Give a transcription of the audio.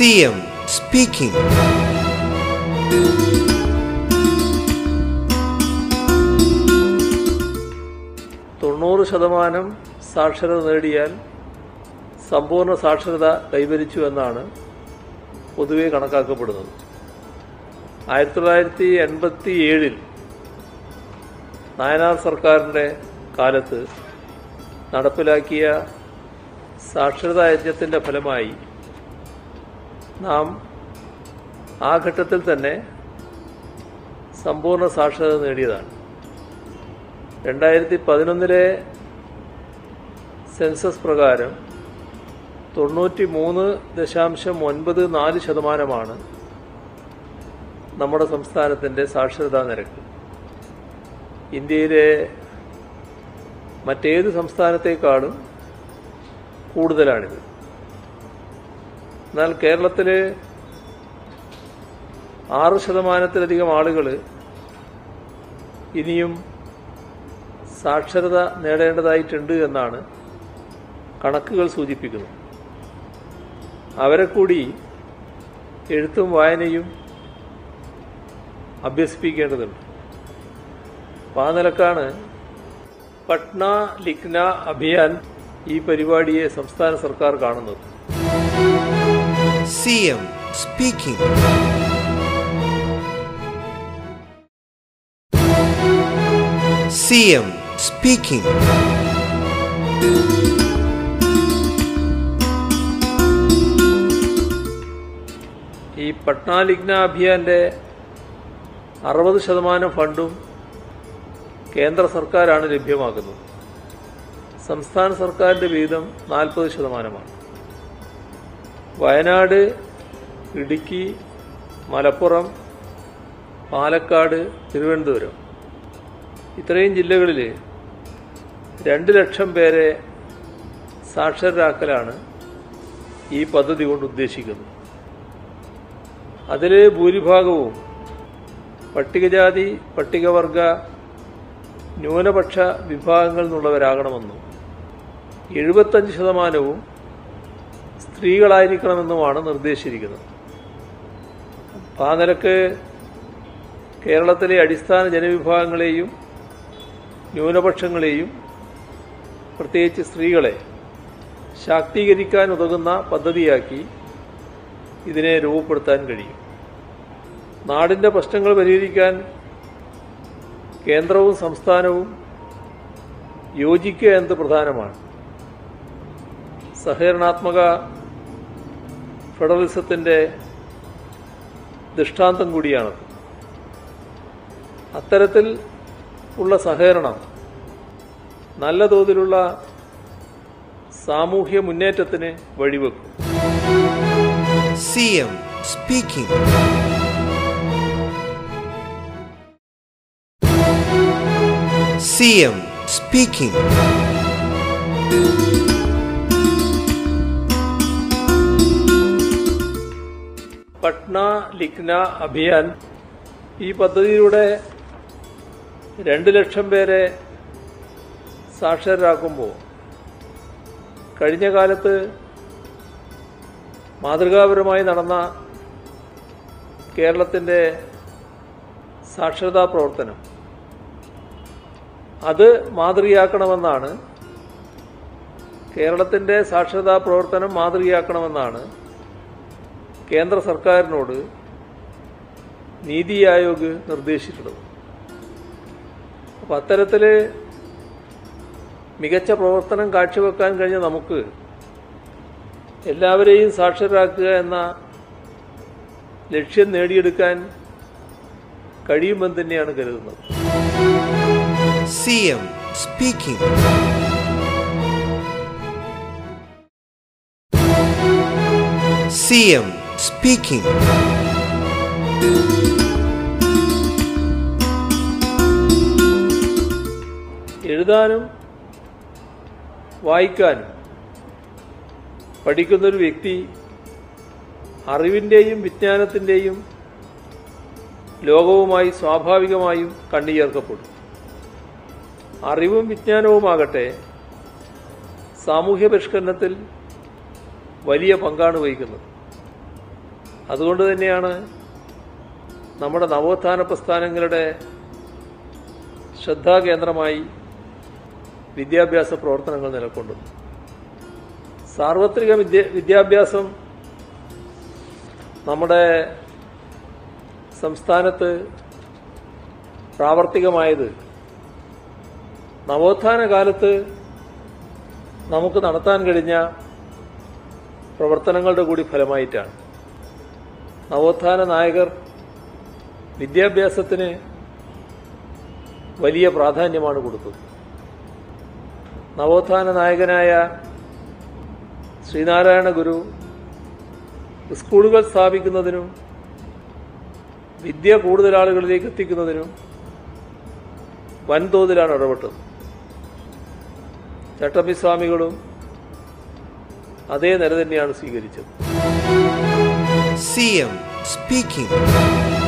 CM speaking തൊണ്ണൂറ് ശതമാനം സാക്ഷരത നേടിയാൽ സമ്പൂർണ സാക്ഷരത കൈവരിച്ചു എന്നാണ് പൊതുവെ കണക്കാക്കപ്പെടുന്നത്. ആയിരത്തി തൊള്ളായിരത്തി എൺപത്തി ഏഴിൽ നായനാർ സർക്കാരിന്റെ കാലത്ത് നടപ്പിലാക്കിയ സാക്ഷരതാ യജ്ഞത്തിന്റെ ഫലമായി നാം ആ ഘട്ടത്തിൽ തന്നെ സമ്പൂർണ സാക്ഷരത നേടിയതാണ്. രണ്ടായിരത്തി പതിനൊന്നിലെ സെൻസസ് പ്രകാരം തൊണ്ണൂറ്റി മൂന്ന് ദശാംശം ഒൻപത് നാല് ശതമാനമാണ് നമ്മുടെ സംസ്ഥാനത്തിന്റെ സാക്ഷരതാ നിരക്ക്. ഇന്ത്യയിലെ മറ്റേത് സംസ്ഥാനത്തേക്കാളും കൂടുതലാണിത്. എന്നാൽ കേരളത്തിൽ ആറ് ശതമാനത്തിലധികം ആളുകൾ ഇനിയും സാക്ഷരത നേടേണ്ടതായിട്ടുണ്ട് എന്നാണ് കണക്കുകൾ സൂചിപ്പിക്കുന്നത്. അവരെ കൂടി എഴുത്തും വായനയും അഭ്യസിപ്പിക്കേണ്ടതുണ്ട്. അപ്പോൾ ആ നിലക്കാണ് പട്ന ലിഖ്ന അഭിയാൻ ഈ പരിപാടിയെ സംസ്ഥാന സർക്കാർ കാണുന്നത്. CM speaking. എം സ്പീക്കിംഗ് ഈ പട്നാലിഗ്ന അഭിയാന്റെ അറുപത് ശതമാനം ഫണ്ടും കേന്ദ്ര സർക്കാരാണ് ലഭ്യമാക്കുന്നത്. സംസ്ഥാന സർക്കാരിന്റെ വീതം നാൽപ്പത് ശതമാനമാണ്. വയനാട് ഇടുക്കി മലപ്പുറം പാലക്കാട് തിരുവനന്തപുരം. ഇത്രയും ജില്ലകളിൽ രണ്ട് ലക്ഷം പേരെ സാക്ഷരരാക്കലാണ് ഈ പദ്ധതി കൊണ്ട് ഉദ്ദേശിക്കുന്നത്. അതിൽ ഭൂരിഭാഗവും പട്ടികജാതി പട്ടികവർഗ ന്യൂനപക്ഷ വിഭാഗങ്ങളിൽ നിന്നുള്ളവരാകണമെന്നും എഴുപത്തഞ്ച് ശതമാനവും സ്ത്രീകളായിരിക്കണമെന്നുമാണ് നിർദ്ദേശിച്ചിരിക്കുന്നത്. അപ്പം ആ നിലയ്ക്ക് കേരളത്തിലെ അടിസ്ഥാന ജനവിഭാഗങ്ങളെയും ന്യൂനപക്ഷങ്ങളെയും പ്രത്യേകിച്ച് സ്ത്രീകളെ ശാക്തീകരിക്കാൻ ഉതകുന്ന പദ്ധതിയാക്കി ഇതിനെ രൂപപ്പെടുത്താൻ കഴിയും. നാടിന്റെ പ്രശ്നങ്ങൾ പരിഹരിക്കാൻ കേന്ദ്രവും സംസ്ഥാനവും യോജിക്കുക എന്നത് പ്രധാനമാണ്. സഹകരണാത്മക ഫെഡറലിസത്തിന്റെ ദൃഷ്ടാന്തം കൂടിയാണ്. അത്തരത്തിൽ ഉള്ള സഹകരണം നല്ല തോതിലുള്ള സാമൂഹ്യ മുന്നേറ്റത്തിന് വഴിവെക്കും. CM speaking CM speaking. Padhna Likhna Abhiyan ഈ പദ്ധതിയിലൂടെ രണ്ട് ലക്ഷം പേരെ സാക്ഷരരാക്കുമ്പോൾ കഴിഞ്ഞ കാലത്ത് മാതൃകാപരമായി നടന്ന കേരളത്തിന്റെ സാക്ഷരതാ പ്രവർത്തനം. അത് മാതൃകയാക്കണമെന്നാണ് കേരളത്തിന്റെ സാക്ഷരതാ പ്രവർത്തനം മാതൃകയാക്കണമെന്നാണ് കേന്ദ്ര സർക്കാരിനോട് നീതി ആയോഗ് നിർദ്ദേശിച്ചിട്ടുള്ളത്. അപ്പം അത്തരത്തിൽ മികച്ച പ്രവർത്തനം കാഴ്ചവെക്കാൻ കഴിഞ്ഞ നമുക്ക് എല്ലാവരെയും സാക്ഷരരാക്കുക എന്ന ലക്ഷ്യം നേടിയെടുക്കാൻ കഴിയുമെന്ന് തന്നെയാണ് കരുതുന്നത്. C M CM speaking. എഴുതാനും വായിക്കാനും പഠിക്കുന്നൊരു വ്യക്തി അറിവിന്റെയും വിജ്ഞാനത്തിന്റെയും ലോകവുമായി സ്വാഭാവികമായും കണ്ണിയേർക്കപ്പെടും അറിവും വിജ്ഞാനവുമാകട്ടെ സാമൂഹ്യ പരിഷ്കരണത്തിൽ വലിയ പങ്കാണ് വഹിക്കുന്നത് അതുകൊണ്ട് തന്നെയാണ് നമ്മുടെ നവോത്ഥാന പ്രസ്ഥാനങ്ങളുടെ ശ്രദ്ധാകേന്ദ്രമായി വിദ്യാഭ്യാസ പ്രവർത്തനങ്ങൾ നിലകൊണ്ടത് സാർവത്രിക വിദ്യ വിദ്യാഭ്യാസം നമ്മുടെ സംസ്ഥാനത്ത് പ്രാവർത്തികമായത് നവോത്ഥാന കാലത്ത് നമുക്ക് നടത്താൻ കഴിഞ്ഞ പ്രവർത്തനങ്ങളുടെ കൂടി ഫലമായിട്ടാണ്. നവോത്ഥാന നായകർ വിദ്യാഭ്യാസത്തിന് വലിയ പ്രാധാന്യമാണ് കൊടുത്തത്. നവോത്ഥാന നായകനായ ശ്രീനാരായണ ഗുരു സ്കൂളുകൾ സ്ഥാപിക്കുന്നതിനും വിദ്യ കൂടുതൽ ആളുകളിലേക്ക് എത്തിക്കുന്നതിനും വൻതോതിലാണ് ഇടപെട്ടത്. ചട്ടമ്പിസ്വാമികളും അതേ നില തന്നെയാണ് സ്വീകരിച്ചത്. CM speaking.